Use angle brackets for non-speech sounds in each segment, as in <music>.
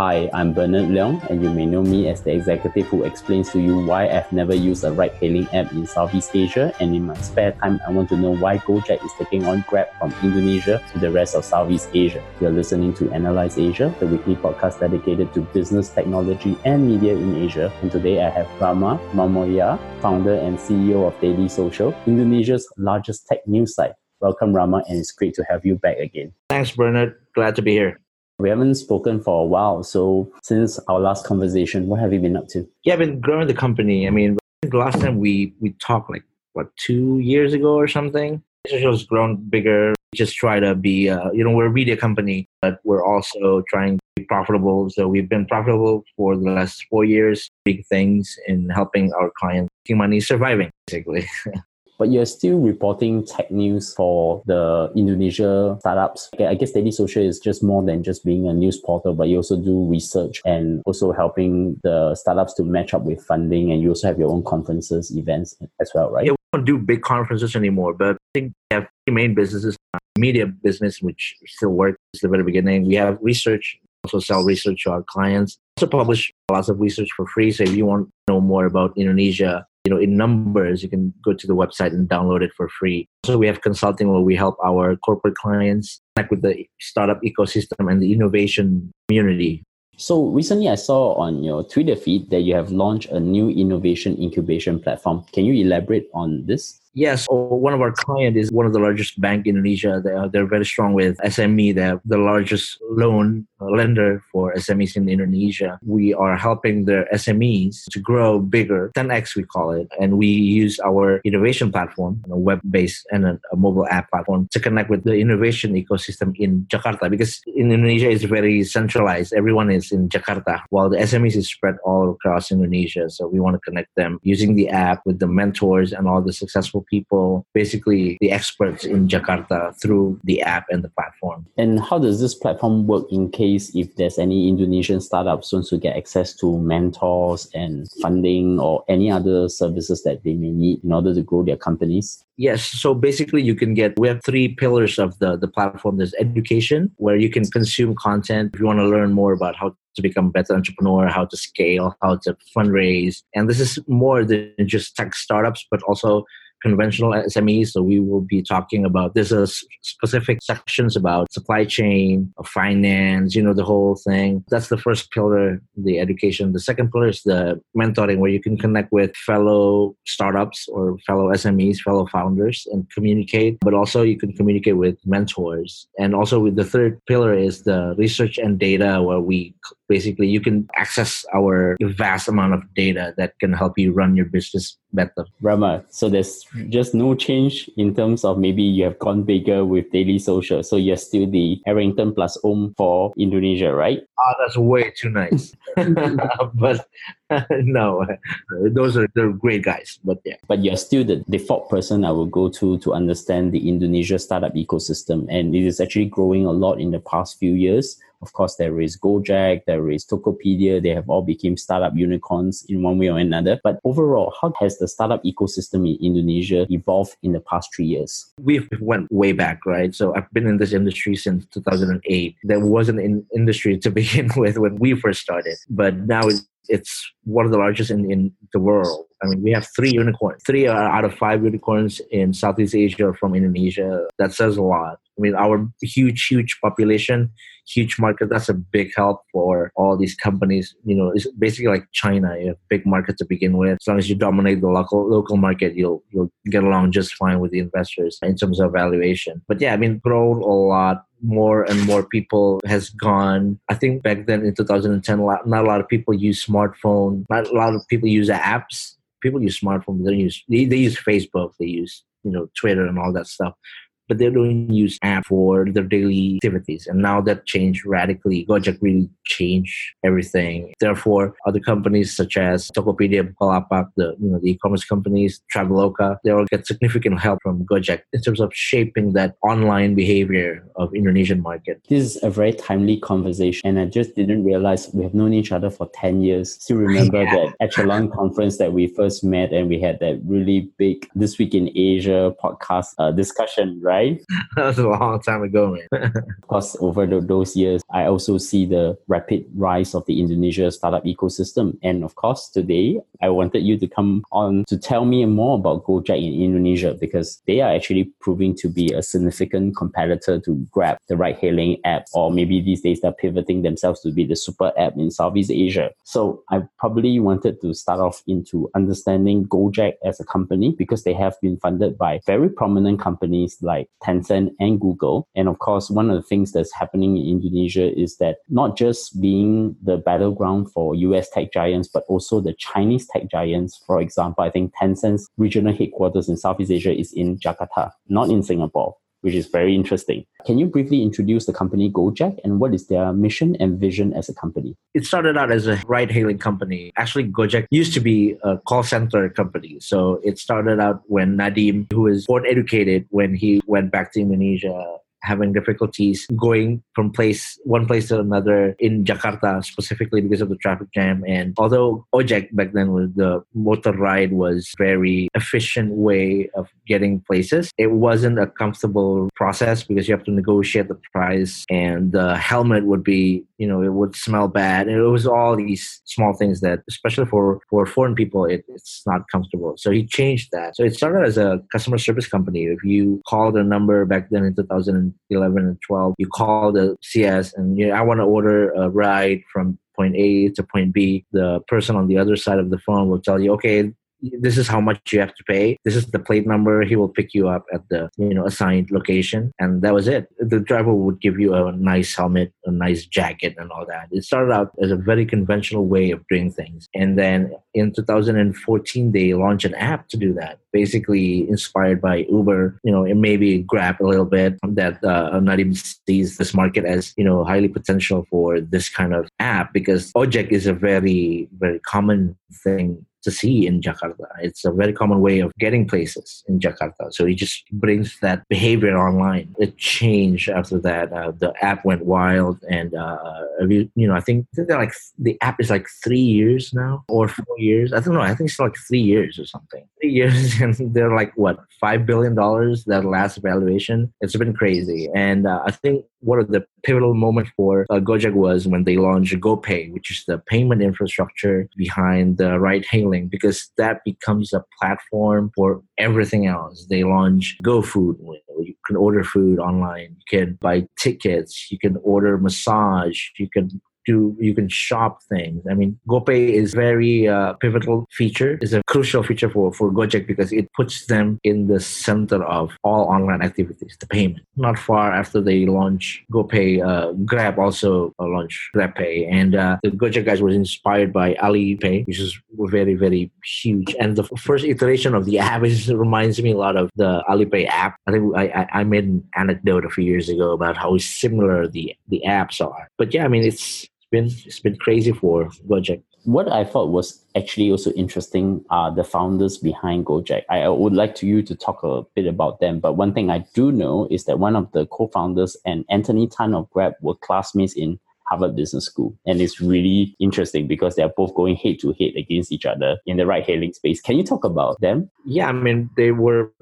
Hi, I'm Bernard Leong, and you may know me as the executive who explains to you why I've never used a ride hailing app in Southeast Asia. And in my spare time, I want to know why Gojek is taking on Grab from Indonesia to the rest of Southeast Asia. You're listening to Analyse Asia, the weekly podcast dedicated to business, technology, and media in Asia. And today I have Rama Mamuaya, founder and CEO of Daily Social, Indonesia's largest tech news site. Welcome, Rama, and it's great to have you back again. Thanks, Bernard. Glad to be here. We haven't spoken for a while. So, since our last conversation, what have you been up to? Yeah, I've been growing the company. I mean, the last time we we talked like what two years ago or something. Has grown bigger. Just try to be, uh, you know, we're a media company, but we're also trying to be profitable. So we've been profitable for the last four years. Big things in helping our clients making money, surviving basically. <laughs> but you're still reporting tech news for the Indonesia startups. I guess Daily Social is just more than just being a news portal, but you also do research and also helping the startups to match up with funding. And you also have your own conferences, events as well, right? Yeah, we don't do big conferences anymore, but I think we have three main businesses media business, which still works at the very beginning. We have research, also sell research to our clients. Also publish lots of research for free. So if you want to know more about Indonesia, you know, in numbers, you can go to the website and download it for free. So we have consulting where we help our corporate clients connect with the startup ecosystem and the innovation community. So recently I saw on your Twitter feed that you have launched a new innovation incubation platform. Can you elaborate on this? Yes, oh, one of our client is one of the largest bank in Indonesia. They are, they're very strong with SME. They're the largest loan lender for SMEs in Indonesia. We are helping their SMEs to grow bigger, 10x we call it, and we use our innovation platform, a web-based and a, a mobile app platform to connect with the innovation ecosystem in Jakarta because in Indonesia is very centralized. Everyone is in Jakarta, while the SMEs is spread all across Indonesia. So we want to connect them using the app with the mentors and all the successful people, basically the experts in Jakarta through the app and the platform. And how does this platform work in case if there's any Indonesian startups wants to get access to mentors and funding or any other services that they may need in order to grow their companies? Yes. So basically, you can get, we have three pillars of the, the platform. There's education, where you can consume content. If you want to learn more about how to become a better entrepreneur, how to scale, how to fundraise. And this is more than just tech startups, but also conventional SMEs. So we will be talking about there's a specific sections about supply chain, uh, finance, you know, the whole thing. That's the first pillar, the education. The second pillar is the mentoring, where you can connect with fellow startups or fellow SMEs, fellow founders, and communicate. But also you can communicate with mentors. And also with the third pillar is the research and data, where we basically you can access our vast amount of data that can help you run your business better. Rama, so there's just no change in terms of maybe you have gone bigger with Daily Social. So you're still the Arrington plus Om for Indonesia, right? Ah, that's way too nice. <laughs> <laughs> but <laughs> no, those are they're great guys. But yeah. But you're still the default person I will go to to understand the Indonesia startup ecosystem. And it is actually growing a lot in the past few years. Of course, there is Gojek, there is Tokopedia. They have all become startup unicorns in one way or another. But overall, how has the startup ecosystem in Indonesia evolved in the past three years? We've went way back, right? So I've been in this industry since 2008. There wasn't an industry to <laughs> begin with when we first started, but now it's it's one of the largest in, in the world. I mean, we have three unicorns. Three out of five unicorns in Southeast Asia from Indonesia. That says a lot. I mean, our huge, huge population, huge market, that's a big help for all these companies. You know, it's basically like China. You have big market to begin with. As long as you dominate the local local market, you'll you'll get along just fine with the investors in terms of valuation. But yeah, I mean, grown a lot more and more people has gone. I think back then in 2010 not a lot of people use smartphone not a lot of people use apps. People use smartphone they use they, they use facebook they use you know twitter and all that stuff but they don't use app for their daily activities. And now that changed radically. Gojek really changed everything. Therefore, other companies such as Tokopedia, Bukalapak, the you know the e-commerce companies, Traveloka, they all get significant help from Gojek in terms of shaping that online behavior of Indonesian market. This is a very timely conversation, and I just didn't realize we have known each other for ten years. Still remember yeah. <laughs> that Echelon conference that we first met, and we had that really big This Week in Asia podcast uh, discussion, right? Right? <laughs> that was a long time ago, man. <laughs> of course, over the, those years, I also see the rapid rise of the Indonesia startup ecosystem. And of course, today I wanted you to come on to tell me more about Gojek in Indonesia because they are actually proving to be a significant competitor to Grab, the ride hailing app, or maybe these days they're pivoting themselves to be the super app in Southeast Asia. So I probably wanted to start off into understanding Gojek as a company because they have been funded by very prominent companies like Tencent and Google. And of course, one of the things that's happening in Indonesia is that not just being the battleground for US tech giants, but also the Chinese tech giants. For example, I think Tencent's regional headquarters in Southeast Asia is in Jakarta, not in Singapore which is very interesting. Can you briefly introduce the company Gojek and what is their mission and vision as a company? It started out as a ride hailing company. Actually, Gojek used to be a call center company. So it started out when Nadiem, who was born educated, when he went back to Indonesia having difficulties going from place one place to another in Jakarta specifically because of the traffic jam. And although Ojek back then was the motor ride was very efficient way of getting places, it wasn't a comfortable process because you have to negotiate the price and the helmet would be you know it would smell bad. And it was all these small things that especially for for foreign people it, it's not comfortable. So he changed that. So it started as a customer service company. If you call the number back then in 2011 and 12 you call the cs and you know, i want to order a ride from point a to point b. The person on the other side of the phone will tell you okay this is how much you have to pay. This is the plate number. He will pick you up at the you know assigned location. And that was it. The driver would give you a nice helmet a nice jacket and all that. It started out as a very conventional way of doing things. And then in 2014 they launched an app to do that. Basically inspired by uber. You know and maybe grab a little bit that uh, Nadiem sees this market as you know highly potential for this kind of app because ojek is a very very common thing to see in Jakarta. It's a very common way of getting places in Jakarta. So he just brings that behavior online. It changed after that. Uh, the app went wild, and uh, you, know, I think like the app is like three years now or four years. I don't know. I think it's like three years or something. Three years, <laughs> and they're like what five billion dollars that last valuation. It's been crazy, and uh, I think one of the pivotal moments for uh, Gojek was when they launched GoPay, which is the payment infrastructure behind the ride hailing, because that becomes a platform for everything else. They launch GoFood, you can order food online, you can buy tickets, you can order massage, you can do you can shop things. I mean, GoPay is very uh, pivotal feature. It's a crucial feature for for Gojek because it puts them in the center of all online activities, the payment. Not far after they launch GoPay, uh, Grab also uh, launched GrabPay, and uh, the Gojek guys was inspired by Alipay, which is very very huge. And the first iteration of the <laughs> app is, reminds me a lot of the Alipay app. I think I, I made an anecdote a few years ago about how similar the the apps are. But yeah, I mean it's been it's been crazy for Gojek. What I thought was actually also interesting are the founders behind Gojek. I would like to you to talk a bit about them. But one thing I do know is that one of the co-founders and Anthony Tan of Grab were classmates in Harvard Business School. And it's really interesting because they're both going head to head against each other in the ride hailing space. Can you talk about them? Yeah, I mean, they were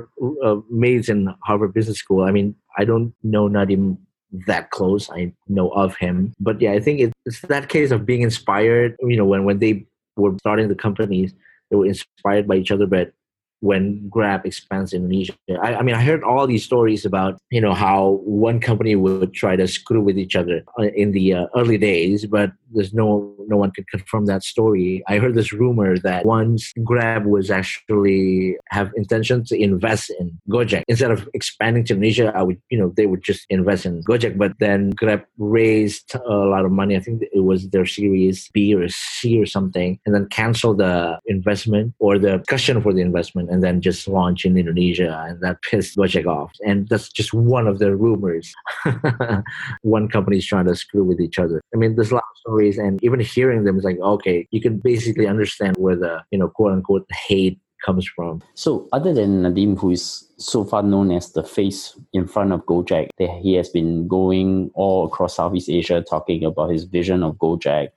uh, mates in Harvard Business School. I mean, I don't know Nadiem that close. I know of him. But yeah, I think it's that case of being inspired. You know, when, when they were starting the companies, they were inspired by each other, but when Grab expands Indonesia. I, I, mean, I heard all these stories about you know how one company would try to screw with each other in the uh, early days, but there's no no one could confirm that story. I heard this rumor that once Grab was actually have intention to invest in Gojek instead of expanding to Indonesia, I would you know they would just invest in Gojek, but then Grab raised a lot of money. I think it was their Series B or C or something, and then canceled the investment or the cushion for the investment and then just launch in Indonesia, and that pissed Gojek off. And that's just one of the rumors. <laughs> one company is trying to screw with each other. I mean, there's a lot of stories, and even hearing them is like, okay, you can basically understand where the you know quote unquote hate comes from. So, other than Nadiem, who is so far known as the face in front of Gojek, he has been going all across Southeast Asia talking about his vision of Gojek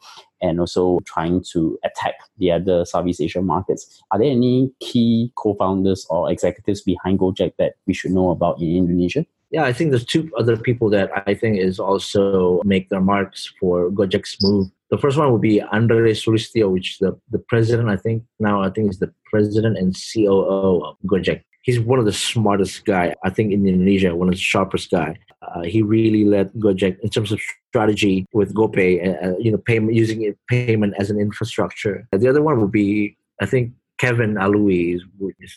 and also trying to attack the other Southeast Asian markets. Are there any key co-founders or executives behind Gojek that we should know about in Indonesia? Yeah, I think there's two other people that I think is also make their marks for Gojek's move. The first one would be Andre Soelistyo, which the, the president, I think now I think is the president and COO of Gojek. He's one of the smartest guy, I think in Indonesia, one of the sharpest guy. Uh, he really led Gojek in terms of strategy with GoPay, uh, you know, payment using payment as an infrastructure. The other one would be, I think, Kevin Aluwi is,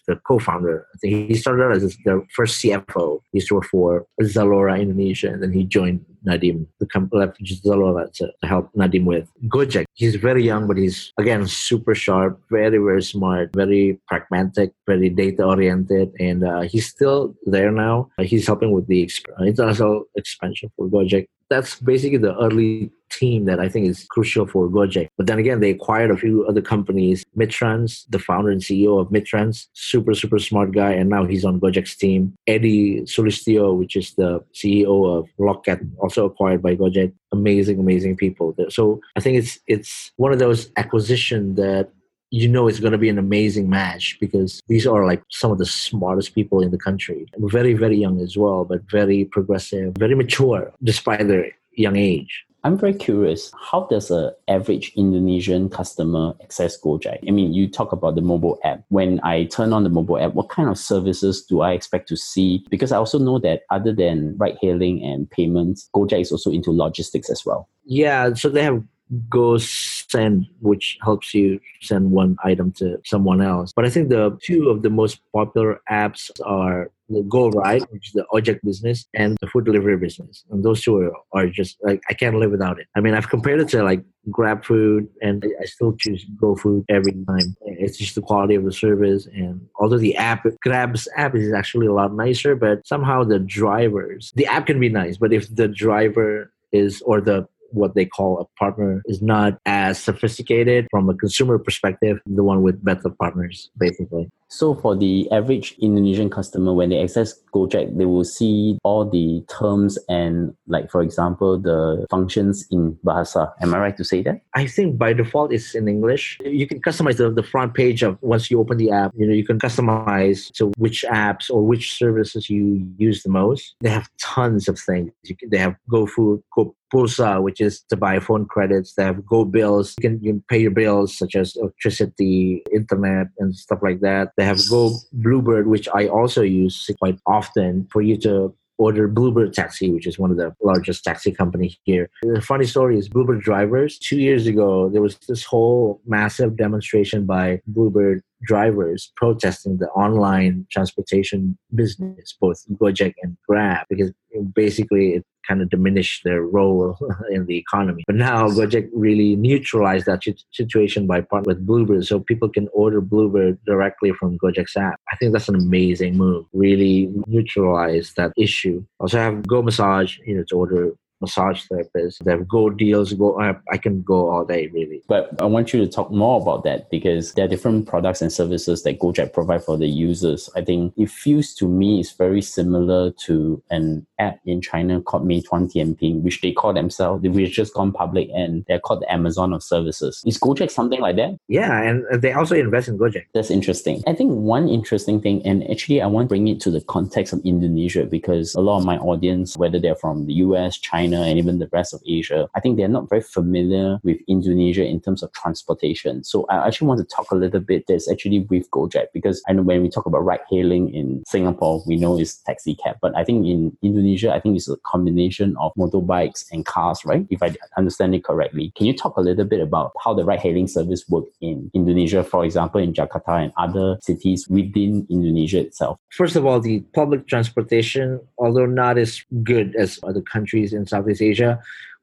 the co-founder. He started out as the first CFO. He worked for Zalora Indonesia, and then he joined Nadiem, the left Zalora to, to help Nadiem with Gojek. He's very young, but he's again super sharp, very very smart, very pragmatic, very data oriented, and uh, he's still there now. He's helping with the international expansion for Gojek that's basically the early team that I think is crucial for Gojek. But then again, they acquired a few other companies. Midtrans, the founder and CEO of Midtrans, super, super smart guy. And now he's on Gojek's team. Edy Sulistyo, which is the CEO of Loket, also acquired by Gojek. Amazing, amazing people. So I think it's it's one of those acquisition that you know it's going to be an amazing match because these are like some of the smartest people in the country. Very, very young as well, but very progressive, very mature despite their young age. I'm very curious. How does an average Indonesian customer access Gojek? I mean, you talk about the mobile app. When I turn on the mobile app, what kind of services do I expect to see? Because I also know that other than ride hailing and payments, Gojek is also into logistics as well. Yeah, so they have Go Send, which helps you send one item to someone else. But I think the two of the most popular apps are the Go Ride, which is the ojek business, and the food delivery business. And those two are, are just like I can't live without it. I mean, I've compared it to like Grab Food, and I still choose Go Food every time. It's just the quality of the service, and although the app, Grab's app is actually a lot nicer, but somehow the drivers, the app can be nice, but if the driver is or the what they call a partner is not as sophisticated from a consumer perspective, the one with better partners, basically. So for the average Indonesian customer, when they access Gojek, they will see all the terms and like, for example, the functions in Bahasa. Am I right to say that? I think by default it's in English. You can customize the, the front page of once you open the app, you know, you can customize to which apps or which services you use the most. They have tons of things. Can, they have GoFood, Go Pulsa, which is to buy phone credits. They have Go Bills. You can, you can pay your bills such as electricity, internet, and stuff like that. They have Go Bluebird, which I also use quite often for you to order Bluebird Taxi, which is one of the largest taxi company here. The funny story is Bluebird drivers. Two years ago, there was this whole massive demonstration by Bluebird drivers protesting the online transportation business, both Gojek and Grab, because basically it kind of diminished their role <laughs> in the economy. But now Gojek really neutralized that situation by partnering with Bluebird, so people can order Bluebird directly from Gojek's app. I think that's an amazing move. Really neutralize that issue. Also have Go Massage, you know, to order massage therapist. They have go deals. Go, I can go all day really. But I want you to talk more about that because there are different products and services that Gojek provide for the users. I think it feels to me it's very similar to an app in China called Meituan Dianping, which they call themselves. They which just gone public and they're called the Amazon of services. Is Gojek something like that? Yeah, and they also invest in Gojek. That's interesting. I think one interesting thing, and actually I want to bring it to the context of Indonesia because a lot of my audience, whether they're from the US, China China and even the rest of Asia, I think they're not very familiar with Indonesia in terms of transportation. So I actually want to talk a little bit that's actually with Gojek because I know when we talk about ride hailing in Singapore, we know it's taxi cab. But I think in Indonesia, I think it's a combination of motorbikes and cars, right? If I understand it correctly. Can you talk a little bit about how the ride hailing service work in Indonesia, for example, in Jakarta and other cities within Indonesia itself? First of all, the public transportation, although not as good as other countries in Southeast Asia,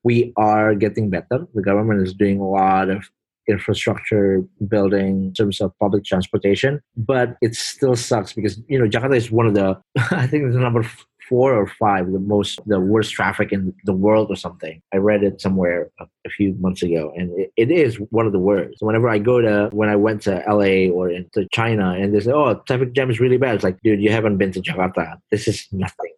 we are getting better. The government is doing a lot of infrastructure building in terms of public transportation, but it still sucks because you know Jakarta is one of the <laughs> I think it's number four or five the most the worst traffic in the world or something. I read it somewhere a, few months ago, and it, it is one of the worst. Whenever I go to when I went to LA or into China, and they say, "Oh, traffic jam is really bad," it's like, dude, you haven't been to Jakarta. This is nothing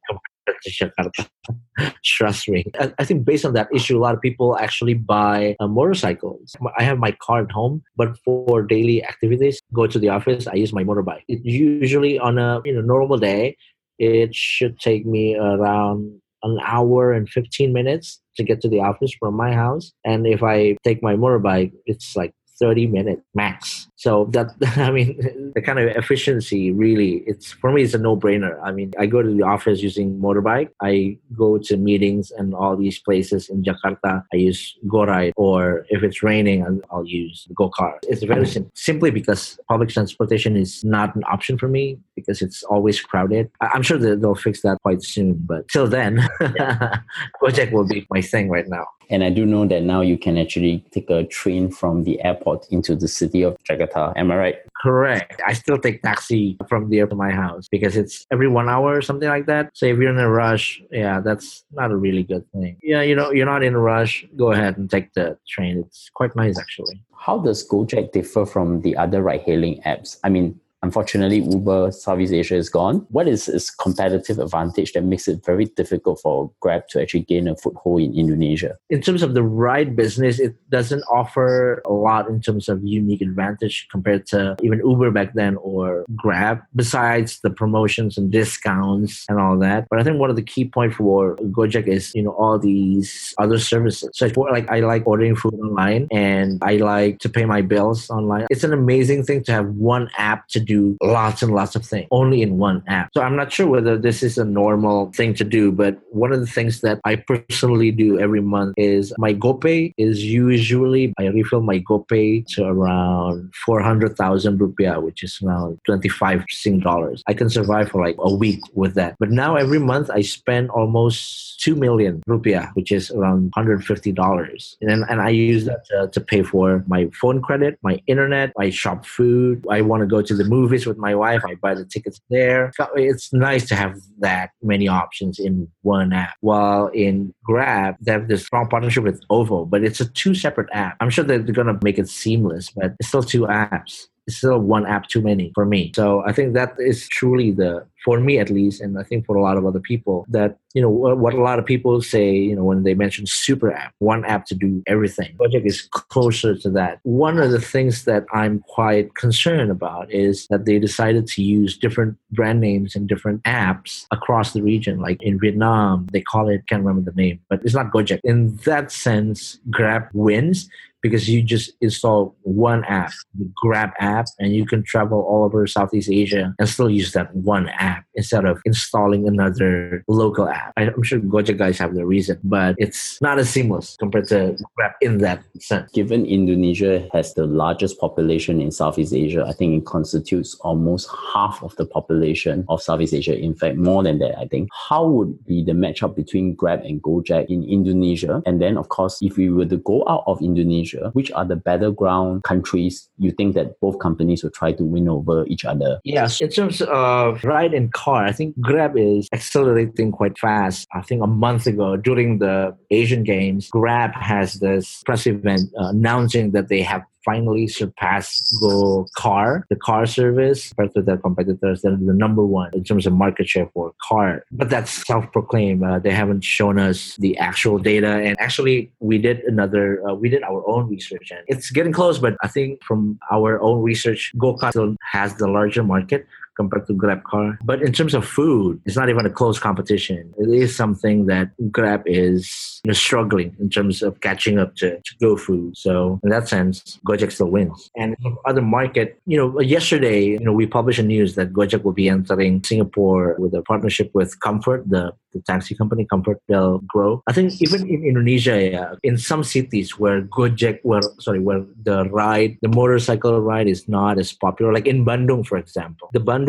Jakarta. <laughs> Trust me. I, I, think based on that issue, a lot of people actually buy uh, motorcycles. I have my car at home, but for daily activities, go to the office, I use my motorbike. It usually on a you know normal day, it should take me around an hour and 15 minutes to get to the office from my house. And if I take my motorbike, it's like 30 minutes max. So that <laughs> I mean the kind of efficiency really it's for me it's a no-brainer. I mean I go to the office using motorbike. I go to meetings and all these places in Jakarta. I use GoRide or if it's raining I'll use the GoCar. It's very simple simply because public transportation is not an option for me because it's always crowded. I'm sure that they'll fix that quite soon, but till then <laughs> Gojek will be my thing right now. And I do know that now you can actually take a train from the airport into the city of Jakarta. Am I right? Correct. I still take taxi from there to my house because it's every one hour or something like that. So if you're in a rush, yeah, that's not a really good thing. Yeah, you know, you're not in a rush, go ahead and take the train. It's quite nice actually. How does Gojek differ from the other ride hailing apps? I mean, Unfortunately, Uber Southeast Asia is gone. What is its competitive advantage that makes it very difficult for Grab to actually gain a foothold in Indonesia? In terms of the ride business, it doesn't offer a lot in terms of unique advantage compared to even Uber back then or Grab, besides the promotions and discounts and all that. But I think one of the key points for Gojek is, you know, all these other services. So like I like ordering food online and I like to pay my bills online. It's an amazing thing to have one app to do lots and lots of things only in one app. So I'm not sure whether this is a normal thing to do, but one of the things that I personally do every month is my GoPay is usually I refill my GoPay to around 400,000 rupiah, which is around 25 Sing dollars. I can survive for like a week with that. But now every month I spend almost 2 million rupiah, which is around $150. And, and I use that to, to pay for my phone credit, my internet, I shop food. I want to go to the movie movies with my wife. I buy the tickets there. It's nice to have that many options in one app. While in Grab, they have this strong partnership with OVO, but it's a two separate app. I'm sure that they're gonna make it seamless, but it's still two apps it's still one app too many for me. So I think that is truly the for me at least, and I think for a lot of other people, that you know what a lot of people say, you know, when they mention super app, one app to do everything. Gojek is closer to that. One of the things that I'm quite concerned about is that they decided to use different brand names and different apps across the region. Like in Vietnam, they call it can't remember the name, but it's not Gojek. In that sense, Grab wins because you just install one app, the Grab app, and you can travel all over Southeast Asia and still use that one app instead of installing another local app. I'm sure Gojek guys have the reason, but it's not as seamless compared to Grab in that sense. Given Indonesia has the largest population in Southeast Asia, I think it constitutes almost half of the population of Southeast Asia. In fact, more than that, I think. How would be the matchup between Grab and Gojek in Indonesia? And then, of course, if we were to go out of Indonesia, Asia, which are the battleground countries you think that both companies will try to win over each other? Yes, in terms of ride and car, I think Grab is accelerating quite fast. I think a month ago during the Asian Games, Grab has this press event uh, announcing that they have finally surpassed Go Car, the car service, compared to their competitors. They're the number one in terms of market share for car. But that's self-proclaimed. Uh, they haven't shown us the actual data. And actually, we did another. Uh, we did our own research, and it's getting close. But I think from our own research, Go Car still has the larger market compared to Grab car. But in terms of food, it's not even a close competition. It is something that Grab is you know, struggling in terms of catching up to, to Go Food. So in that sense, Gojek still wins. And other market, you know, yesterday, you know, we published a news that Gojek will be entering Singapore with a partnership with Comfort, the the taxi company ComfortDelGro. I think even in Indonesia, yeah, in some cities where Gojek, where sorry, where the ride, the motorcycle ride is not as popular, like in Bandung, for example, the Bandung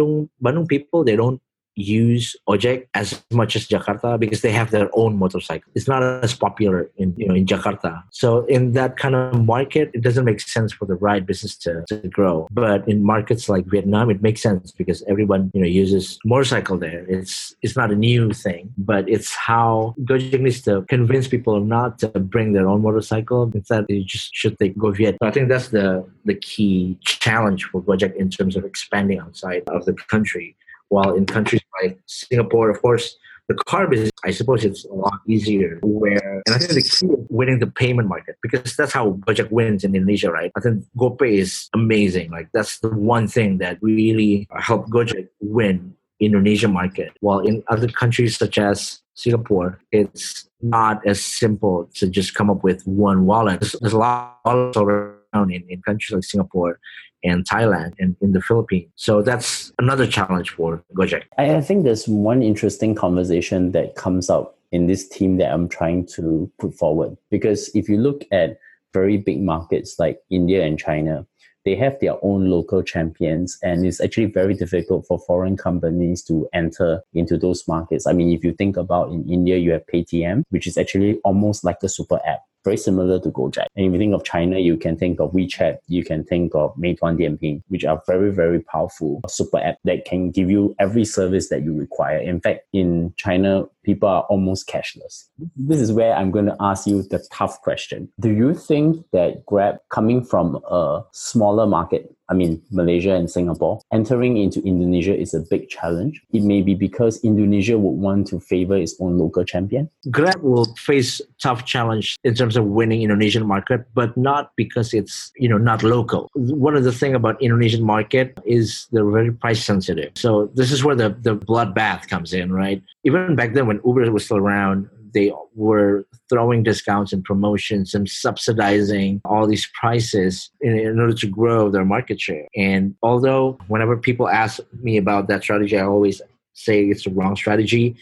Bandung people they don't use Ojek as much as Jakarta because they have their own motorcycle. It's not as popular in you know in Jakarta. So in that kind of market, it doesn't make sense for the ride business to, to grow. But in markets like Vietnam, it makes sense because everyone you know uses motorcycle there. It's it's not a new thing, but it's how Gojek needs to convince people not to bring their own motorcycle. Instead, they just should take GoViet. So I think that's the the key challenge for Gojek in terms of expanding outside of the country while in countries like Singapore, of course, The car business, I suppose it's a lot easier where, and I think the key is winning the payment market because that's how Gojek wins in Indonesia, right? I think GoPay is amazing. Like that's the one thing that really helped Gojek win Indonesia market. While in other countries such as Singapore, it's not as simple to just come up with one wallet. There's, there's a lot of around in, in countries like Singapore and Thailand and in the Philippines. So that's another challenge for Gojek. I, I think there's one interesting conversation that comes up in this team that I'm trying to put forward. Because if you look at very big markets like India and China, they have their own local champions and it's actually very difficult for foreign companies to enter into those markets i mean if you think about in india you have paytm which is actually almost like a super app very similar to Gojek. And if you think of China, you can think of WeChat, you can think of Meituan Dianping, which are very, very powerful super app that can give you every service that you require. In fact, in China, people are almost cashless. This is where I'm going to ask you the tough question. Do you think that Grab coming from a smaller market I mean, Malaysia and Singapore, entering into Indonesia is a big challenge. It may be because Indonesia would want to favor its own local champion. Grab will face tough challenge in terms of winning Indonesian market, but not because it's you know not local. One of the thing about Indonesian market is they're very price sensitive. So this is where the the bloodbath comes in, right? Even back then when Uber was still around, they were throwing discounts and promotions and subsidizing all these prices in, in, order to grow their market share. And although whenever people ask me about that strategy, I always say it's the wrong strategy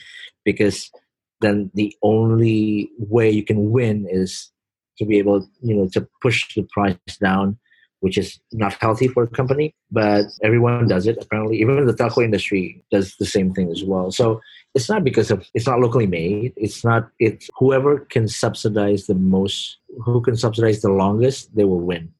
because then the only way you can win is to be able, you know, to push the price down which is not healthy for a company, but everyone does it apparently. Even the telco industry does the same thing as well. So it's not because of it's not locally made. It's not it's whoever can subsidize the most, who can subsidize the longest, they will win.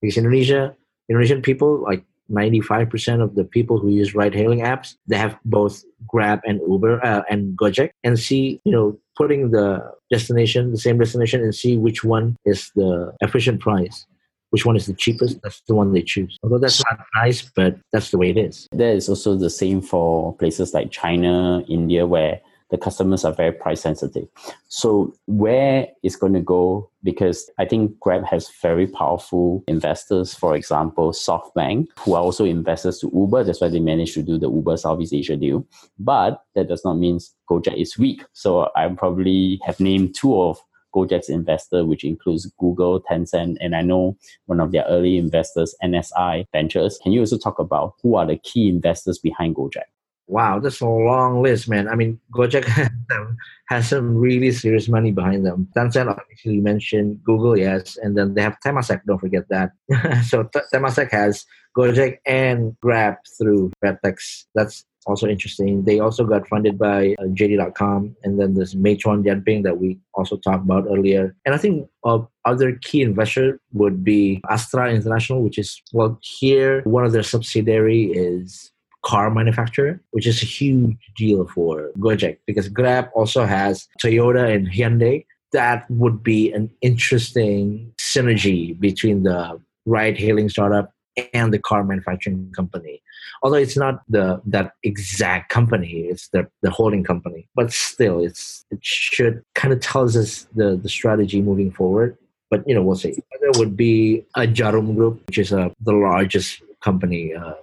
Because Indonesia, Indonesian people like 95% of the people who use ride-hailing apps they have both grab and uber uh, and gojek and see you know putting the destination the same destination and see which one is the efficient price which one is the cheapest, that's the one they choose. Although that's not nice, but that's the way it is. That is also the same for places like China, India, where the customers are very price sensitive. So where is going to go? Because I think Grab has very powerful investors. For example, SoftBank, who are also investors to Uber. That's why they managed to do the Uber Southeast Asia deal. But that does not mean Gojek is weak. So I probably have named two of Gojek's investor, which includes Google, Tencent, and I know one of their early investors, NSI Ventures. Can you also talk about who are the key investors behind Gojek? Wow, that's a long list, man. I mean, Gojek <laughs> has some really serious money behind them. Tencent, obviously, mentioned Google, yes, and then they have Temasek. Don't forget that. <laughs> so Temasek has Gojek and Grab through Vertex. That's also interesting. They also got funded by uh, JD.com, and then there's Meituan Dianping that we also talked about earlier. And I think uh, other key investor would be Astra International, which is well here one of their subsidiary is car manufacturer, which is a huge deal for Gojek because Grab also has Toyota and Hyundai. That would be an interesting synergy between the ride hailing startup and the car manufacturing company. Although it's not the that exact company, it's the, the holding company. But still it's it should kind of tells us the, the strategy moving forward. But you know, we'll see. There would be a Djarum Group, which is uh, the largest company uh,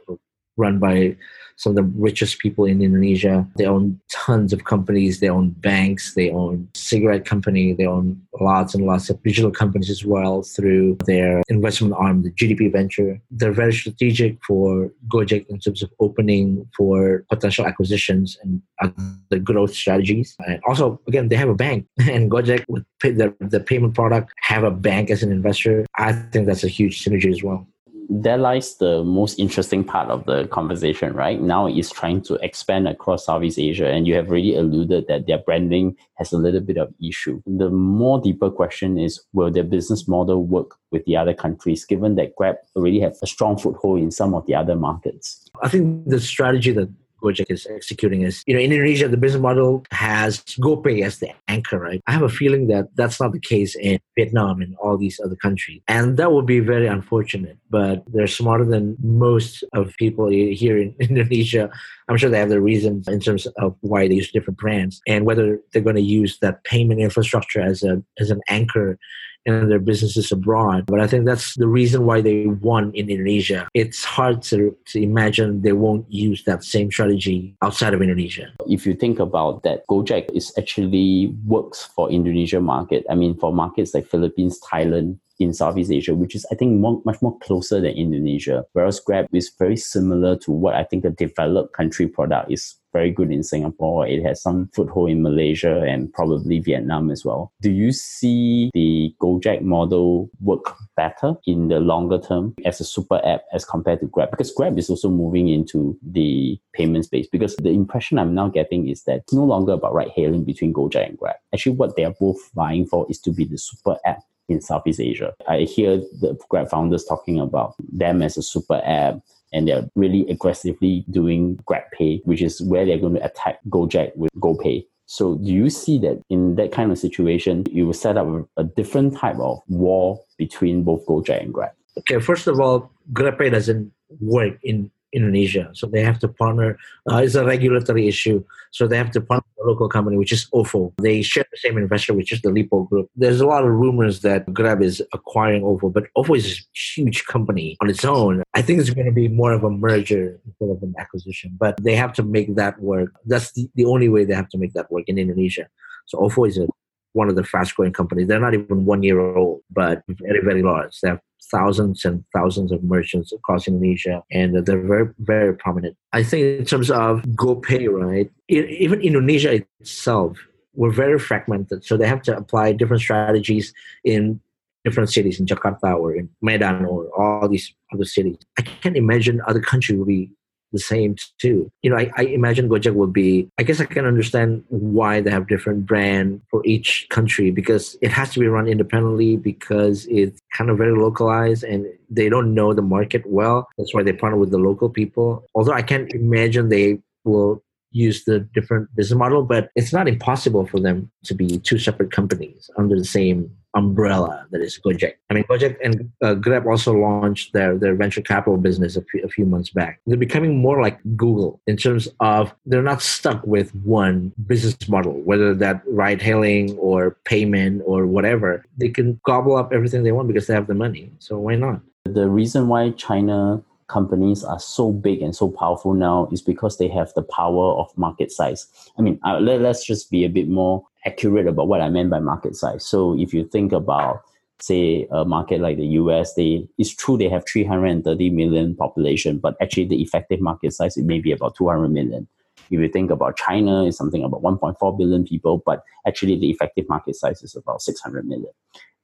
run by some of the richest people in Indonesia. They own tons of companies. They own banks. They own cigarette company. They own lots and lots of digital companies as well through their investment arm, the GDP Venture. They're very strategic for Gojek in terms of opening for potential acquisitions and other growth strategies. And also, again, they have a bank, <laughs> and Gojek with the, the payment product have a bank as an investor. I think that's a huge synergy as well there lies the most interesting part of the conversation, right? Now is trying to expand across Southeast Asia, and you have already alluded that their branding has a little bit of issue. The more deeper question is, will their business model work with the other countries, given that Grab already have a strong foothold in some of the other markets? I think the strategy that Gojek is executing is, you know, in Indonesia, the business model has GoPay as the anchor, right? I have a feeling that that's not the case in Vietnam and all these other countries. And that would be very unfortunate, but they're smarter than most of people here in <laughs> Indonesia. I'm sure they have their reasons in terms of why they use different brands and whether they're going to use that payment infrastructure as a as an anchor in their businesses abroad. But I think that's the reason why they won in Indonesia. It's hard to, to imagine they won't use that same strategy outside of Indonesia. If you think about that, Gojek is actually works for Indonesia market. I mean, for markets like Philippines, Thailand, in Southeast Asia, which is I think more, much more closer than Indonesia. Whereas Grab is very similar to what I think a developed country product is very good in Singapore. It has some foothold in Malaysia and probably Vietnam as well. Do you see the Gojek model work better in the longer term as a super app as compared to Grab? Because Grab is also moving into the payment space. Because the impression I'm now getting is that it's no longer about ride hailing between Gojek and Grab. Actually, what they are both vying for is to be the super app in Southeast Asia. I hear the Grab founders talking about them as a super app and they're really aggressively doing GrabPay, which is where they're going to attack Gojek with GoPay. So do you see that in that kind of situation, you will set up a, different type of war between both Gojek and Grab? Okay, first of all, GrabPay doesn't work in Indonesia. So they have to partner. Uh, it's a regulatory issue. So they have to partner with a local company, which is OVO. They share the same investor, which is the Lippo Group. There's a lot of rumors that Grab is acquiring OVO, but OVO is a huge company on its own. I think it's going to be more of a merger instead of an acquisition. But they have to make that work. That's the, the only way they have to make that work in Indonesia. So OVO is a one of the fast growing companies. They're not even one year old, but very, very large. They have thousands and thousands of merchants across Indonesia, and they're very, very prominent. I think in terms of GoPay, right? Even Indonesia itself, we're very fragmented, so they have to apply different strategies in different cities in Jakarta or in Medan or all these other cities. I can't imagine other countries will be the same too. You know, I, I imagine Gojek will be, I guess I can understand why they have different brand for each country because it has to be run independently because it's kind of very localized and they don't know the market well. That's why they partner with the local people. Although I can't imagine they will use the different business model, but it's not impossible for them to be two separate companies under the same umbrella that is Gojek. I mean, Gojek and uh, Grab also launched their, their venture capital business a few, a few months back. They're becoming more like Google in terms of they're not stuck with one business model, whether that ride hailing or payment or whatever. They can gobble up everything they want because they have the money. So why not? The reason why China companies are so big and so powerful now is because they have the power of market size. I mean, uh, let, let's just be a bit more accurate about what I meant by market size. So if you think about say a market like the US, they it's true they have 330 million population, but actually the effective market size it may be about 200 million. If you think about China, it's something about 1.4 billion people, but actually the effective market size is about 600 million.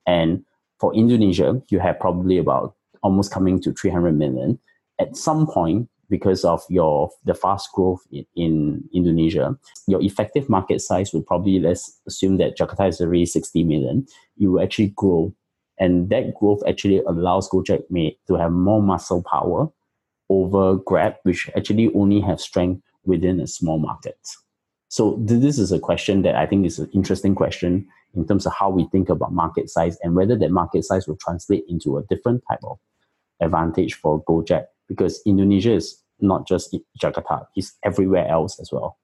And for Indonesia, you have probably about almost coming to 300 million at some point because of your the fast growth in, in, Indonesia, your effective market size will probably let's assume that Jakarta is already 60 million, you will actually grow. And that growth actually allows Gojek Mate to have more muscle power over Grab, which actually only have strength within a small market. So this is a question that I think is an interesting question in terms of how we think about market size and whether that market size will translate into a different type of advantage for Gojek because Indonesia is not just Jakarta, it's everywhere else as well.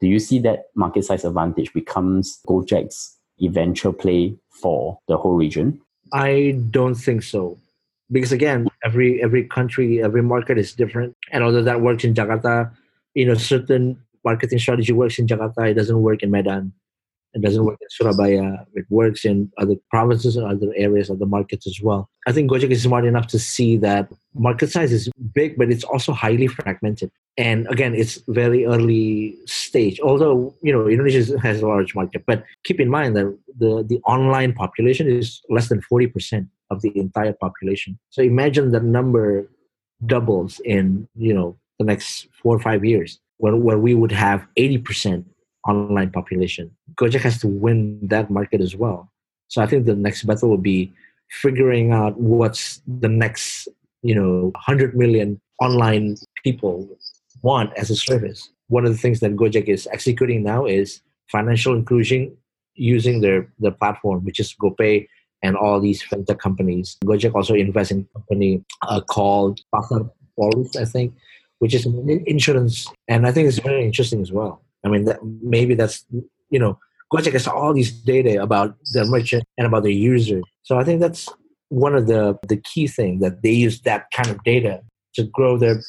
Do you see that market size advantage becomes Gojek's eventual play for the whole region? I don't think so. Because again, every every country, every market is different. And although that works in Jakarta, you know, certain marketing strategy works in Jakarta, it doesn't work in Medan. It doesn't work in Surabaya. It works in other provinces and other areas of the markets as well. I think Gojek is smart enough to see that market size is big, but it's also highly fragmented. And again, it's very early stage. Although you know Indonesia has a large market, but keep in mind that the the online population is less than forty percent of the entire population. So imagine that number doubles in you know the next four or five years, where where we would have eighty percent online population. Gojek has to win that market as well. So I think the next battle will be figuring out what's the next, you know, 100 million online people want as a service. One of the things that Gojek is executing now is financial inclusion using their, their platform, which is GoPay and all these fintech companies. Gojek also invests in a company uh, called Pasar Polis, I think, which is insurance. And I think it's very interesting as well. I mean, that, maybe that's, you know, Gojek has all these data about the merchant and about the user. So I think that's one of the, the key things that they use that kind of data to grow their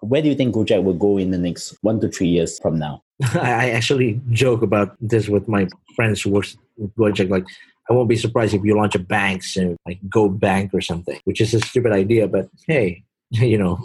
Where do you think Gojek will go in the next one to three years from now? <laughs> I actually joke about this with my friends who works with Gojek. Like, I won't be surprised if you launch a bank soon, like Go Bank or something, which is a stupid idea, but hey, <laughs> you know,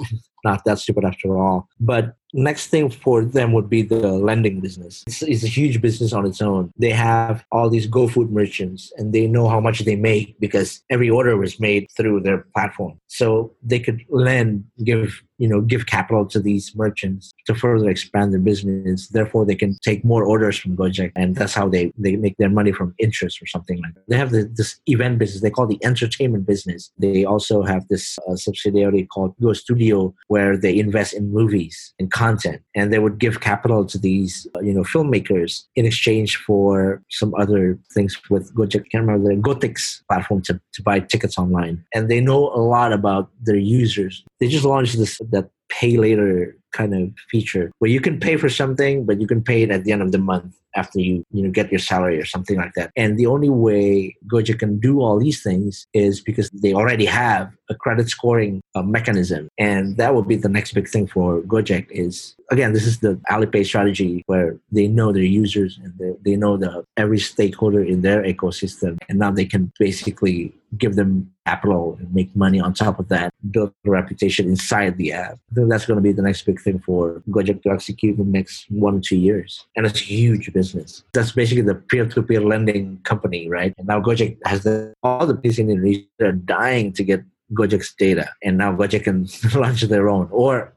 not that stupid after all. But next thing for them would be the lending business. It's, it's, a huge business on its own. They have all these GoFood merchants and they know how much they make because every order was made through their platform. So they could lend, give you know give capital to these merchants to further expand their business therefore they can take more orders from gojek and that's how they they make their money from interest or something like that they have the, this event business they call the entertainment business they also have this uh, subsidiary called go studio where they invest in movies and content. And they would give capital to these uh, you know filmmakers in exchange for some other things with gojek I can't remember the gotix platform to, to buy tickets online. And they know a lot about their users. They just launched this that pay later kind of feature where you can pay for something but you can pay it at the end of the month after you you know get your salary or something like that and the only way gojek can do all these things is because they already have a credit scoring uh, mechanism and that will be the next big thing for gojek is again this is the alipay strategy where they know their users and they, they know the every stakeholder in their ecosystem and now they can basically give them capital and make money on top of that, build a reputation inside the app. That's going to be the next big thing for Gojek to execute in the next one or two years. And it's a huge business. That's basically the peer-to-peer lending company, right? And now Gojek has the, all the people in Indonesia are dying to get Gojek's data. And now Gojek can <laughs> launch their own. Or,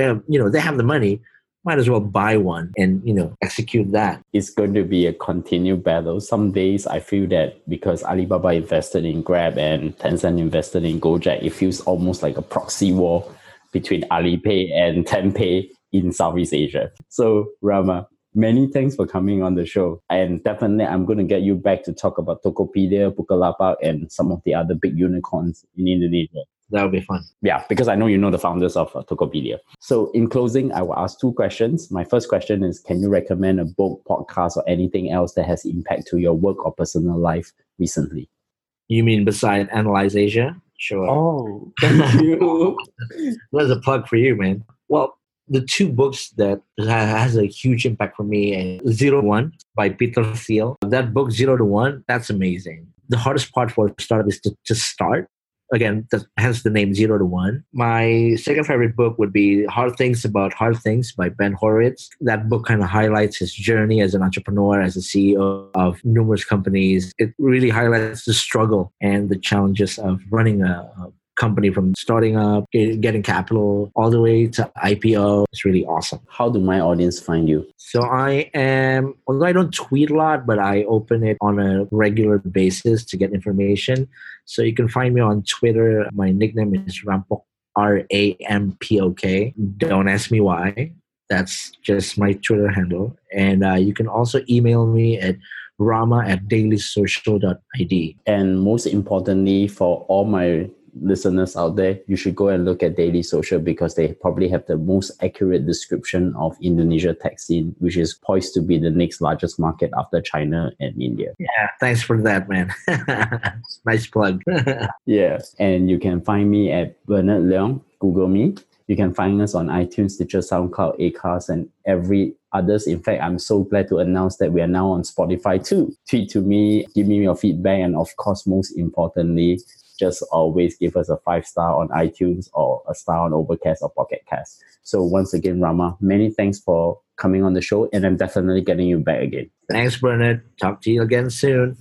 um, you know, they have the money, might as well buy one and you know execute that it's going to be a continued battle some days i feel that because alibaba invested in grab and tencent invested in gojek it feels almost like a proxy war between alipay and tenpay in southeast asia so rama many thanks for coming on the show and definitely i'm going to get you back to talk about tokopedia bukalapak and some of the other big unicorns in indonesia that would be fun. Yeah, because I know you know the founders of uh, Tokopedia. So, in closing, I will ask two questions. My first question is Can you recommend a book, podcast, or anything else that has impact to your work or personal life recently? You mean beside Analyse Asia? Sure. Oh, thank you. <laughs> That's a plug for you, man. Well, the two books that has a huge impact for me eh, Zero to One by Peter Thiel. That book, Zero to One, that's amazing. The hardest part for a startup is to, to start again, that hence the name Zero to One. My second favorite book would be Hard Things About Hard Things by Ben Horowitz. That book kind of highlights his journey as an entrepreneur, as a CEO of numerous companies. It really highlights the struggle and the challenges of running a, a company from starting up, getting capital, all the way to IPO. It's really awesome. How do my audience find you? So I am, although I don't tweet a lot, but I open it on a regular basis to get information. So you can find me on Twitter. My nickname is Rampok, R A M P O K. Don't ask me why. That's just my Twitter handle. And uh, you can also email me at rama at dailysocial.id. And most importantly, for all my listeners out there, you should go and look at Daily Social because they probably have the most accurate description of Indonesia tech scene, which is poised to be the next largest market after China and India. Yeah, thanks for that, man. <laughs> nice plug. <laughs> yeah, and you can find me at Bernard Leong. Google me. You can find us on iTunes, Stitcher, SoundCloud, Acast, and every others. In fact, I'm so glad to announce that we are now on Spotify too. Tweet to me, give me your feedback, and of course, most importantly, just always give us a five star on iTunes or a star on Overcast or Pocket Cast. So once again, Rama, many thanks for coming on the show, and I'm definitely getting you back again. Thanks, Bernard. Talk to you again soon.